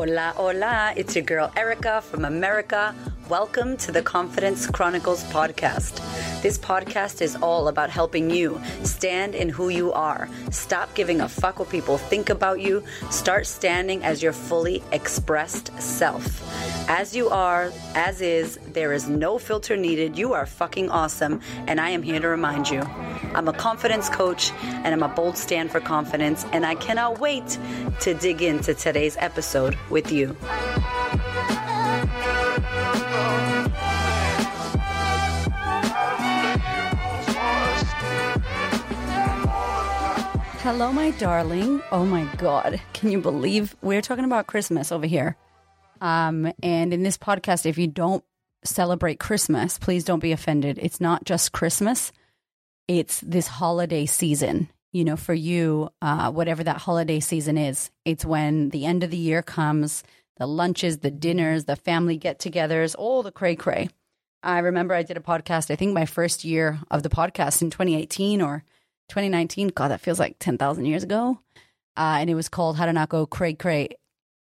Hola, hola. It's your girl Erika from America. Welcome to the Confidence Chronicles podcast. This podcast is all about helping you stand in who you are. Stop giving a fuck what people think about you. Start standing as your fully expressed self. As you are, as is, there is no filter needed. You are fucking awesome, and I am here to remind you. I'm a confidence coach, and I'm a bold stand for confidence, and I cannot wait to dig into today's episode with you. Hello, my darling. Oh my God. Can you believe we're talking about Christmas over here? Um, and in this podcast, if you don't celebrate Christmas, please don't be offended. It's not just Christmas, it's this holiday season. You know, for you, uh, whatever that holiday season is, it's when the end of the year comes, the lunches, the dinners, the family get togethers, all the cray cray. I remember I did a podcast, I think my first year of the podcast in 2018 or 2019. God, that feels like 10,000 years ago. Uh, and it was called How to Not Go Cray Cray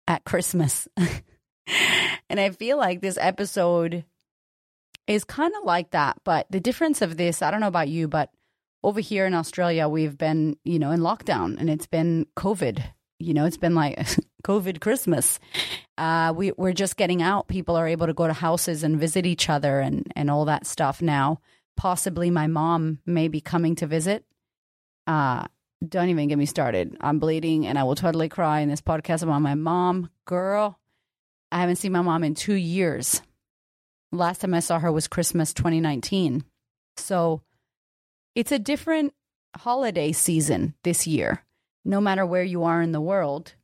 at Christmas. and I feel like this episode is kind of like that. But the difference of this, I don't know about you, but over here in Australia, we've been, you know, in lockdown and it's been COVID. You know, it's been like COVID Christmas. Uh, we, we're just getting out. People are able to go to houses and visit each other and, and all that stuff now. Possibly my mom may be coming to visit. Uh, don't even get me started. I'm bleeding and I will totally cry in this podcast about my mom. Girl, I haven't seen my mom in two years. Last time I saw her was Christmas 2019. So it's a different holiday season this year, no matter where you are in the world.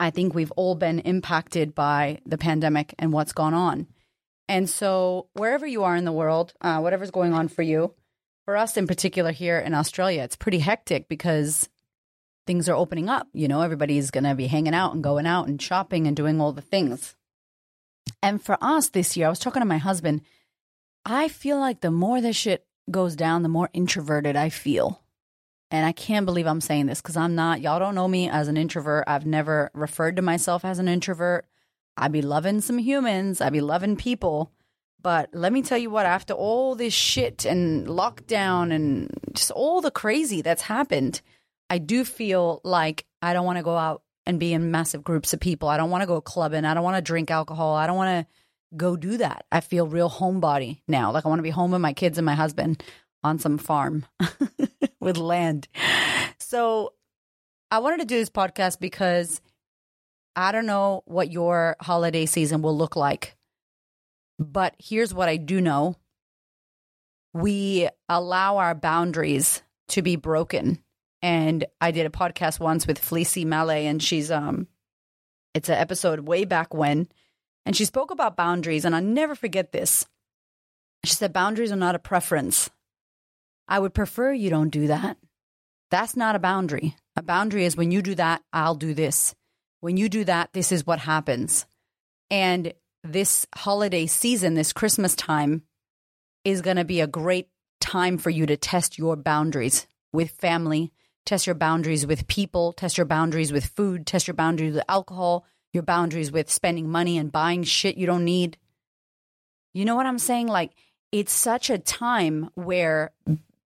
I think we've all been impacted by the pandemic and what's gone on. And so, wherever you are in the world, uh, whatever's going on for you, for us in particular here in Australia, it's pretty hectic because things are opening up. You know, everybody's going to be hanging out and going out and shopping and doing all the things. And for us this year, I was talking to my husband. I feel like the more this shit goes down, the more introverted I feel. And I can't believe I'm saying this because I'm not. Y'all don't know me as an introvert. I've never referred to myself as an introvert. I be loving some humans, I be loving people. But let me tell you what, after all this shit and lockdown and just all the crazy that's happened, I do feel like I don't want to go out and be in massive groups of people. I don't want to go clubbing. I don't want to drink alcohol. I don't want to go do that. I feel real homebody now. Like I want to be home with my kids and my husband on some farm with land. So I wanted to do this podcast because I don't know what your holiday season will look like. But here's what I do know we allow our boundaries to be broken and I did a podcast once with Fleasy Malay, and she's um, it's an episode way back when, and she spoke about boundaries, and I'll never forget this. She said boundaries are not a preference. I would prefer you don't do that. That's not a boundary. A boundary is when you do that, I'll do this. When you do that, this is what happens. And this holiday season, this Christmas time, is going to be a great time for you to test your boundaries with family, test your boundaries with people, test your boundaries with food, test your boundaries with alcohol, your boundaries with spending money and buying shit you don't need. You know what I'm saying? Like, it's such a time where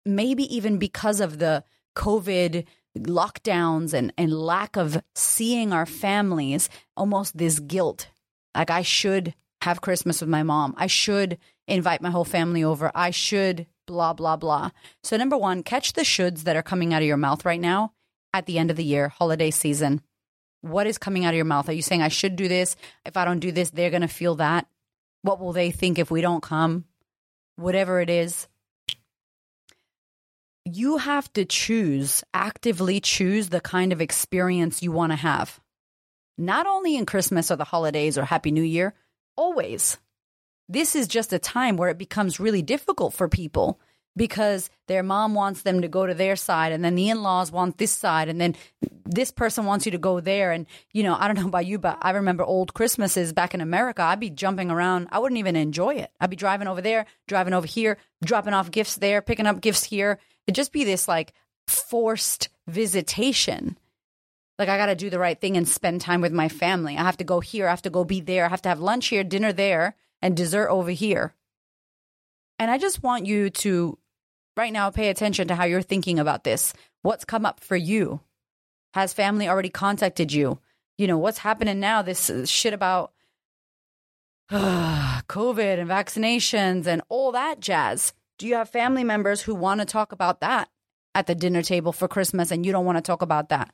maybe even because of the COVID lockdowns and, and lack of seeing our families, almost this guilt. Like, I should have Christmas with my mom. I should invite my whole family over. I should blah, blah, blah. So, number one, catch the shoulds that are coming out of your mouth right now at the end of the year, holiday season. What is coming out of your mouth? Are you saying, I should do this? If I don't do this, they're going to feel that? What will they think if we don't come? Whatever it is. You have to choose, actively choose the kind of experience you want to have. Not only in Christmas or the holidays or Happy New Year, always this is just a time where it becomes really difficult for people because their mom wants them to go to their side and then the in-laws want this side and then this person wants you to go there. And you know i don't know about you but i remember old christmases back in america. I'd be jumping around. I wouldn't even enjoy it. I'd be driving over there driving over here dropping off gifts there picking up gifts here. It'd just be this like forced visitation. Like I got to do the right thing and spend time with my family. I have to go here. I have to go be there. I have to have lunch here, dinner there, and dessert over here. And I just want you to right now pay attention to how you're thinking about this. What's come up for you? Has family already contacted you? You know, what's happening now? This shit about COVID and vaccinations and all that jazz. Do you have family members who want to talk about that at the dinner table for Christmas and you don't want to talk about that?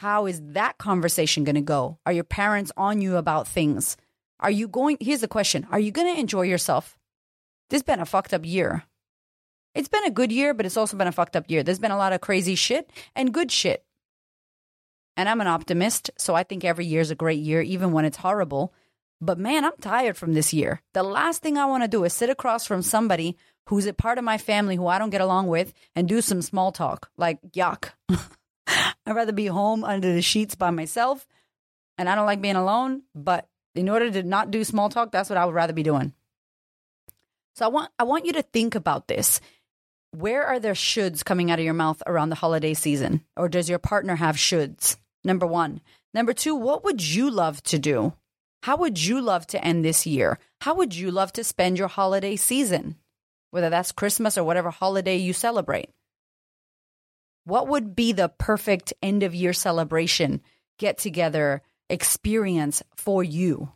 How is that conversation going to go? Are your parents on you about things? Are you going? Here's the question Are you going to enjoy yourself? This has been a fucked up year. It's been a good year, but it's also been a fucked up year. There's been a lot of crazy shit and good shit. And I'm an optimist, so I think every year is a great year, even when it's horrible. But man, I'm tired from this year. The last thing I want to do is sit across from somebody who's a part of my family who I don't get along with and do some small talk. Like, yuck. I'd rather be home under the sheets by myself. And I don't like being alone. But in order to not do small talk, that's what I would rather be doing. So I want I want you to think about this. Where are there shoulds coming out of your mouth around the holiday season? Or does your partner have shoulds? Number one. Number two, what would you love to do? How would you love to end this year? How would you love to spend your holiday season? Whether that's Christmas or whatever holiday you celebrate. What would be the perfect end of year celebration, get together, experience for you?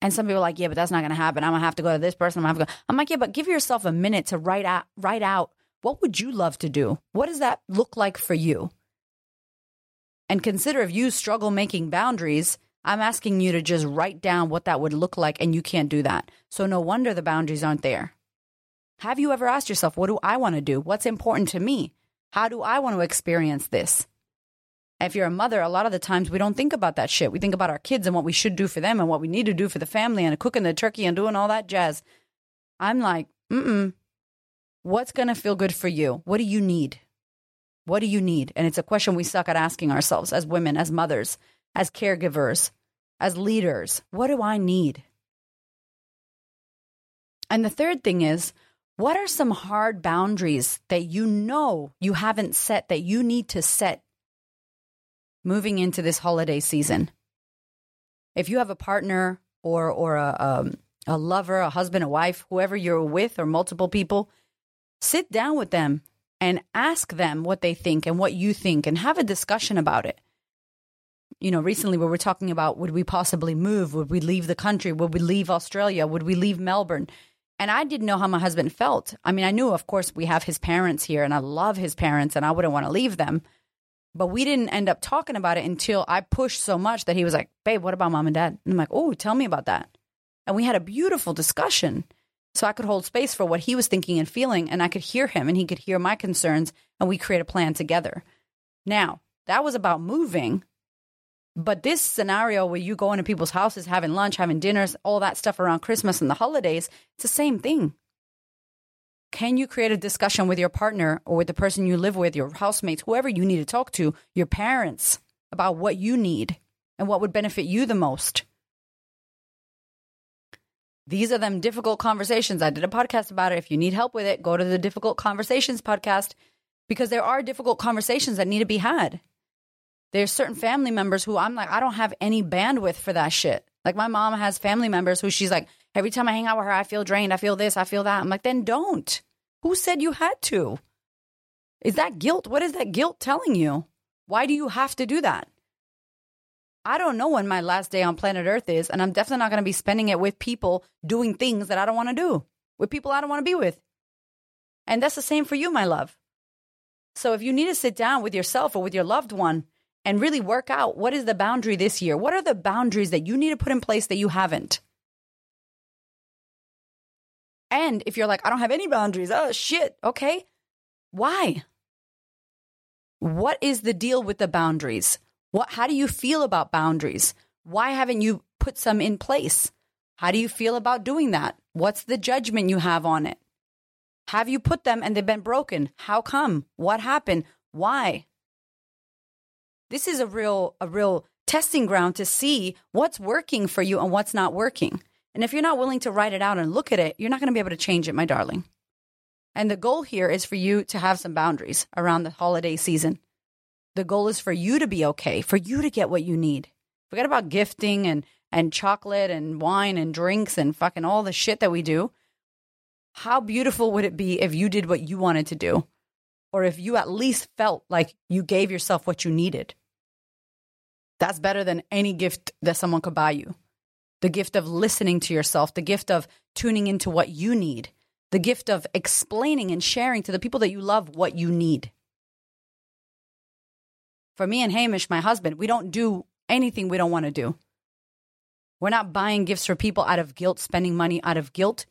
And some people are like, yeah, but that's not going to happen. I'm going to have to go to this person. I'm going to have to go. I'm like, yeah, but give yourself a minute to write out, write out what would you love to do? What does that look like for you? And consider if you struggle making boundaries, I'm asking you to just write down what that would look like, and you can't do that. So no wonder the boundaries aren't there. Have you ever asked yourself, what do I want to do? What's important to me? How do I want to experience this? If you're a mother, a lot of the times we don't think about that shit. We think about our kids and what we should do for them and what we need to do for the family and cooking the turkey and doing all that jazz. I'm like, mm What's going to feel good for you? What do you need? What do you need? And it's a question we suck at asking ourselves as women, as mothers, as caregivers, as leaders. What do I need? And the third thing is, what are some hard boundaries that you know you haven't set that you need to set moving into this holiday season. If you have a partner or or a um, a lover, a husband, a wife, whoever you're with, or multiple people, sit down with them and ask them what they think and what you think, and have a discussion about it. You know, recently we were talking about would we possibly move? Would we leave the country? Would we leave Australia? Would we leave Melbourne? And I didn't know how my husband felt. I mean, I knew, of course, we have his parents here, and I love his parents, and I wouldn't want to leave them. But we didn't end up talking about it until I pushed so much that he was like, babe, what about mom and dad? And I'm like, oh, tell me about that. And we had a beautiful discussion. So I could hold space for what he was thinking and feeling, and I could hear him and he could hear my concerns, and we create a plan together. Now, that was about moving. But this scenario where you go into people's houses, having lunch, having dinners, all that stuff around Christmas and the holidays, it's the same thing. Can you create a discussion with your partner or with the person you live with, your housemates, whoever you need to talk to, your parents, about what you need and what would benefit you the most? These are them difficult conversations. I did a podcast about it. If you need help with it, go to the Difficult Conversations podcast because there are difficult conversations that need to be had. There's certain family members who I'm like, I don't have any bandwidth for that shit. Like my mom has family members who she's like, Every time I hang out with her, I feel drained. I feel this, I feel that. I'm like, then don't. Who said you had to? Is that guilt? What is that guilt telling you? Why do you have to do that? I don't know when my last day on planet Earth is, and I'm definitely not going to be spending it with people doing things that I don't want to do, with people I don't want to be with. And that's the same for you, my love. So if you need to sit down with yourself or with your loved one and really work out what is the boundary this year? What are the boundaries that you need to put in place that you haven't? And if you're like, I don't have any boundaries, oh shit, okay. Why? What is the deal with the boundaries? What how do you feel about boundaries? Why haven't you put some in place? How do you feel about doing that? What's the judgment you have on it? Have you put them and they've been broken? How come? What happened? Why? This is a real a real testing ground to see what's working for you and what's not working. And if you're not willing to write it out and look at it, you're not going to be able to change it, my darling. And the goal here is for you to have some boundaries around the holiday season. The goal is for you to be okay, for you to get what you need. Forget about gifting and and chocolate and wine and drinks and fucking all the shit that we do. How beautiful would it be if you did what you wanted to do? Or if you at least felt like you gave yourself what you needed? That's better than any gift that someone could buy you. The gift of listening to yourself, the gift of tuning into what you need, the gift of explaining and sharing to the people that you love what you need. For me and Hamish, my husband, we don't do anything we don't want to do. We're not buying gifts for people out of guilt, spending money out of guilt.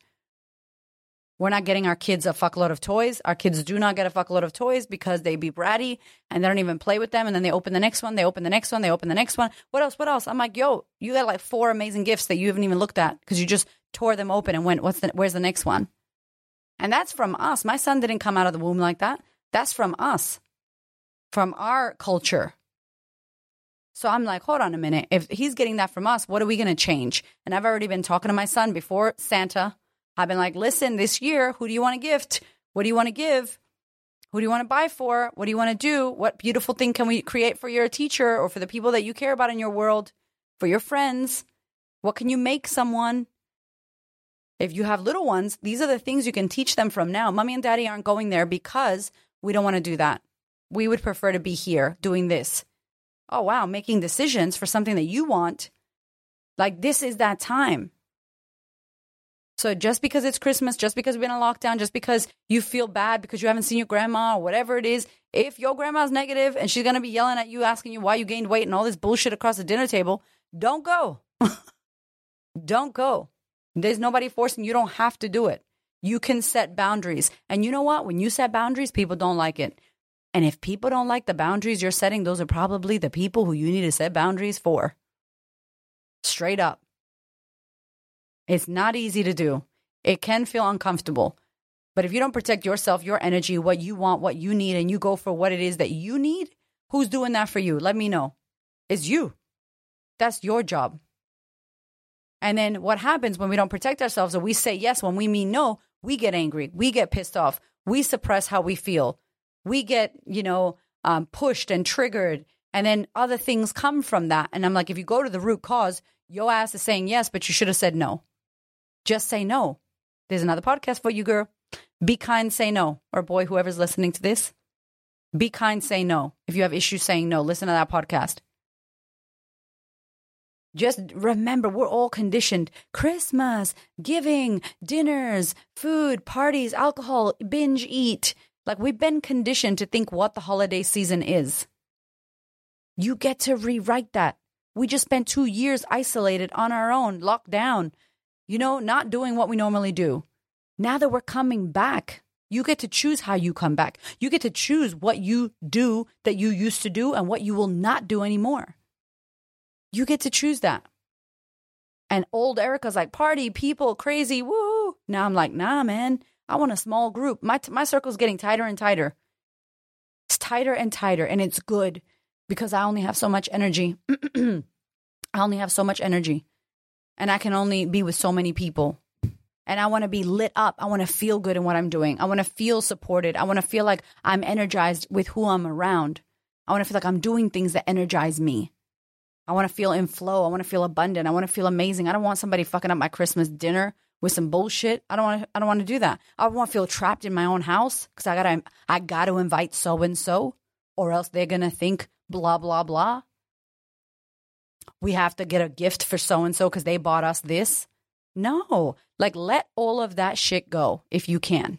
We're not getting our kids a fuckload of toys. Our kids do not get a fuckload of toys because they be bratty and they don't even play with them. And then they open the next one, they open the next one, they open the next one. What else? What else? I'm like, yo, you got like four amazing gifts that you haven't even looked at because you just tore them open and went, what's the, where's the next one? And that's from us. My son didn't come out of the womb like that. That's from us, from our culture. So I'm like, hold on a minute. If he's getting that from us, what are we going to change? And I've already been talking to my son before Santa. I've been like, listen, this year, who do you want to gift? What do you want to give? Who do you want to buy for? What do you want to do? What beautiful thing can we create for your teacher or for the people that you care about in your world, for your friends? What can you make someone? If you have little ones, these are the things you can teach them from now. Mommy and daddy aren't going there because we don't want to do that. We would prefer to be here doing this oh, wow, making decisions for something that you want. Like, this is that time. So, just because it's Christmas, just because we've been in lockdown, just because you feel bad because you haven't seen your grandma or whatever it is, if your grandma's negative and she's to be yelling at you, asking you why you gained weight and all this bullshit across the dinner table, don't go. don't go. There's nobody forcing you. You don't have to do it. You can set boundaries. And you know what? When you set boundaries, people don't like it. And if people don't like the boundaries you're setting, those are probably the people who you need to set boundaries for. Straight up. It's not easy to do. It can feel uncomfortable. But if you don't protect yourself, your energy, what you want, what you need, and you go for what it is that you need, who's doing that for you? Let me know. It's you. That's your job. And then what happens when we don't protect ourselves or we say yes when we mean no, we get angry, we get pissed off, we suppress how we feel, we get, you know, um, pushed and triggered. And then other things come from that. And I'm like, if you go to the root cause, your ass is saying yes, but you should have said no. Just say no. There's another podcast for you, girl. Be kind, say no. Or boy, whoever's listening to this, be kind, say no. If you have issues saying no, listen to that podcast. Just remember, we're all conditioned. Christmas, giving, dinners, food, parties, alcohol, binge eat. Like we've been conditioned to think what the holiday season is. You get to rewrite that. We just spent two years isolated on our own, locked down, you know, not doing what we normally do. Now that we're coming back, you get to choose how you come back. You get to choose what you do that you used to do and what you will not do anymore. You get to choose that. And old Erika's like, party, people, crazy, woo. Now I'm like, nah, man, I want a small group. My my circle's getting tighter and tighter. It's tighter and tighter, and it's good because I only have so much energy. I only have so much energy, and I can only be with so many people. And I want to be lit up. I want to feel good in what I'm doing. I want to feel supported. I want to feel like I'm energized with who I'm around. I want to feel like I'm doing things that energize me. I want to feel in flow. I want to feel abundant. I want to feel amazing. I don't want somebody fucking up my Christmas dinner with some bullshit. I don't want to. I don't want to do that. I want to feel trapped in my own house because I gotta. I gotta invite so and so, or else they're gonna think blah blah blah. We have to get a gift for so and so because they bought us this. No, like let all of that shit go if you can.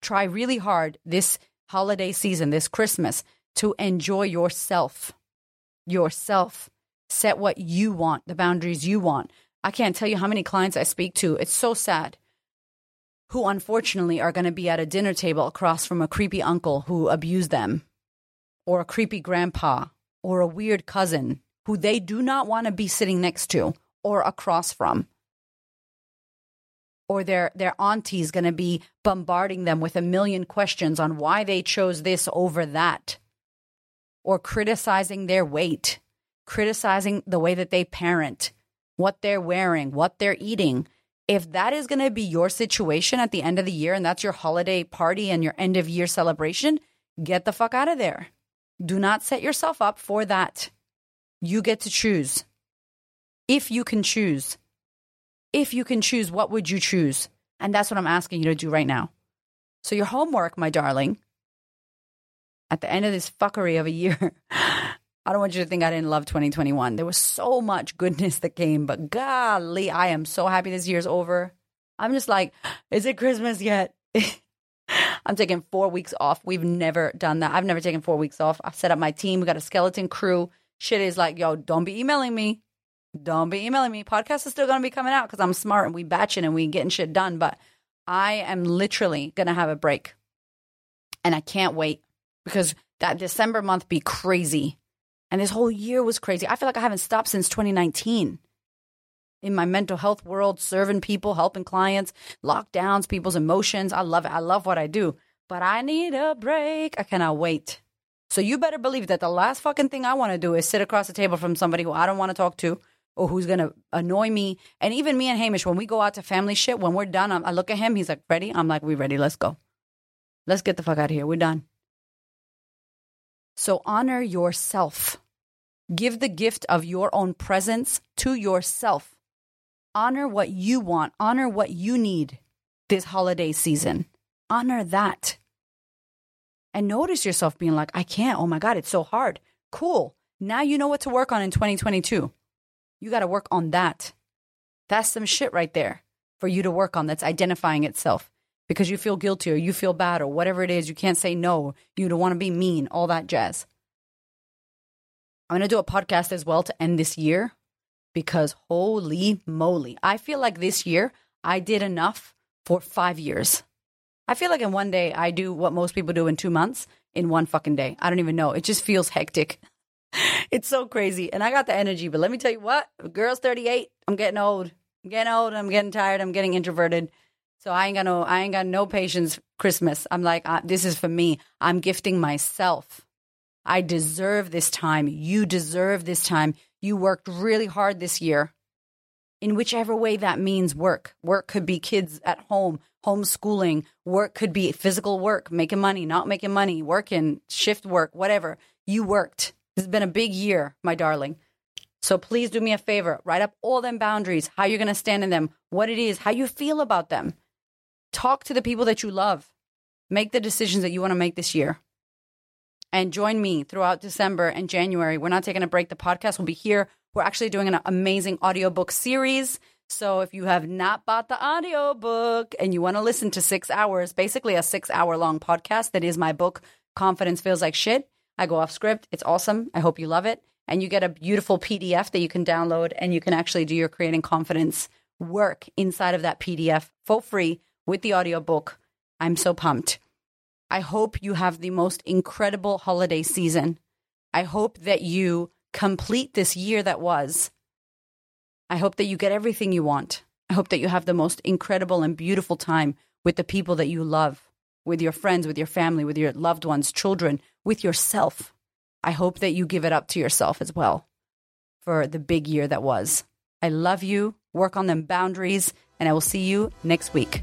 Try really hard this holiday season, this Christmas, to enjoy yourself. Yourself. Set what you want, the boundaries you want. I can't tell you how many clients I speak to. It's so sad. Who unfortunately are going to be at a dinner table across from a creepy uncle who abused them, or a creepy grandpa, or a weird cousin who they do not want to be sitting next to or across from. Or their, their auntie's going to be bombarding them with a million questions on why they chose this over that, or criticizing their weight, criticizing the way that they parent, what they're wearing, what they're eating. If that is going to be your situation at the end of the year and that's your holiday party and your end of year celebration, get the fuck out of there. Do not set yourself up for that. You get to choose. If you can choose, if you can choose, what would you choose? And that's what I'm asking you to do right now. So, your homework, my darling, at the end of this fuckery of a year, I don't want you to think I didn't love 2021. There was so much goodness that came, but golly, I am so happy this year's over. I'm just like, is it Christmas yet? I'm taking four weeks off. We've never done that. I've never taken four weeks off. I've set up my team. We got a skeleton crew. Shit is like, yo, don't be emailing me. Don't be emailing me. Podcast is still going to be coming out because I'm smart and we batching and we getting shit done. But I am literally going to have a break. And I can't wait because that December month be crazy. And this whole year was crazy. I feel like I haven't stopped since 2019 in my mental health world, serving people, helping clients, lockdowns, people's emotions. I love it. I love what I do, but I need a break. I cannot wait. So you better believe that the last fucking thing I want to do is sit across the table from somebody who I don't want to talk to or who's going to annoy me. And even me and Hamish, when we go out to family shit, when we're done, I'm, I look at him. He's like, ready? I'm like, we ready. Let's go. Let's get the fuck out of here. We're done. So honor yourself. Give the gift of your own presence to yourself honor what you want, honor what you need this holiday season. Honor that. And notice yourself being like, I can't. Oh my God, it's so hard. Cool. Now you know what to work on in 2022. You got to work on that. That's some shit right there for you to work on that's identifying itself because you feel guilty or you feel bad or whatever it is. You can't say no. You don't want to be mean, all that jazz. I'm going to do a podcast as well to end this year because holy moly, I feel like this year I did enough for five years. I feel like in one day I do what most people do in two months in one fucking day. I don't even know. It just feels hectic. it's so crazy. And I got the energy, but let me tell you what, girl's 38. I'm getting old. I'm getting old. I'm getting tired. I'm getting introverted. So I ain't got no, I ain't got no patience. Christmas. I'm like, uh, this is for me. I'm gifting myself. I deserve this time. You deserve this time. You worked really hard this year in whichever way that means work. Work could be kids at home, homeschooling. Work could be physical work, making money, not making money, working, shift work, whatever. You worked. This has been a big year, my darling. So please do me a favor, write up all them boundaries, how you're going to stand in them, what it is, how you feel about them. Talk to the people that you love. Make the decisions that you want to make this year and join me throughout December and January. We're not taking a break. The podcast will be here. We're actually doing an amazing audiobook series. So if you have not bought the audiobook and you want to listen to six hours, basically a six hour long podcast that is my book, Confidence Feels Like Shit. I go off script. It's awesome. I hope you love it. And you get a beautiful PDF that you can download and you can actually do your creating confidence work inside of that PDF for free with the audiobook. I'm so pumped. I hope you have the most incredible holiday season. I hope that you complete this year that was. I hope that you get everything you want. I hope that you have the most incredible and beautiful time with the people that you love, with your friends, with your family, with your loved ones, children, with yourself. I hope that you give it up to yourself as well for the big year that was. I love you. Work on them boundaries, and I will see you next week.